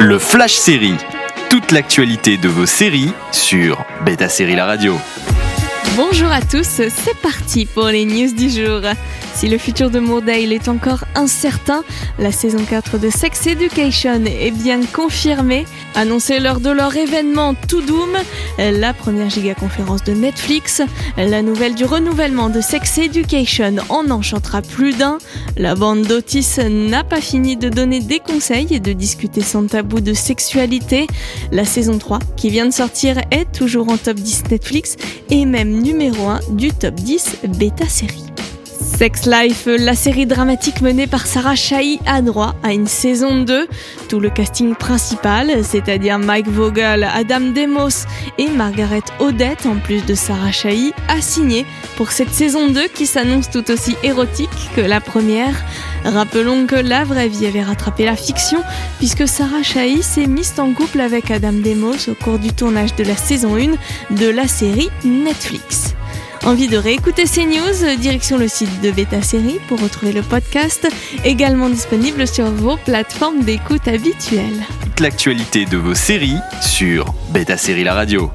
Le Flash Série. Toute l'actualité de vos séries sur Beta Série La Radio. Bonjour à tous, c'est parti pour les news du jour. Si le futur de Moordale est encore incertain, la saison 4 de Sex Education est bien confirmée. Annoncée lors de leur événement To Doom, la première gigaconférence de Netflix, la nouvelle du renouvellement de Sex Education en enchantera plus d'un. La bande d'Otis n'a pas fini de donner des conseils et de discuter sans tabou de sexualité. La saison 3, qui vient de sortir, est toujours en top 10 Netflix et même numéro 1 du top 10 bêta série. Sex Life, la série dramatique menée par Sarah Chahi a droit à une saison 2. Tout le casting principal, c'est-à-dire Mike Vogel, Adam Demos et Margaret Odette, en plus de Sarah Chahi, a signé pour cette saison 2 qui s'annonce tout aussi érotique que la première. Rappelons que la vraie vie avait rattrapé la fiction puisque Sarah Chahi s'est mise en couple avec Adam Demos au cours du tournage de la saison 1 de la série Netflix. Envie de réécouter ces news Direction le site de Beta Série pour retrouver le podcast, également disponible sur vos plateformes d'écoute habituelles. Toute l'actualité de vos séries sur Beta Série La Radio.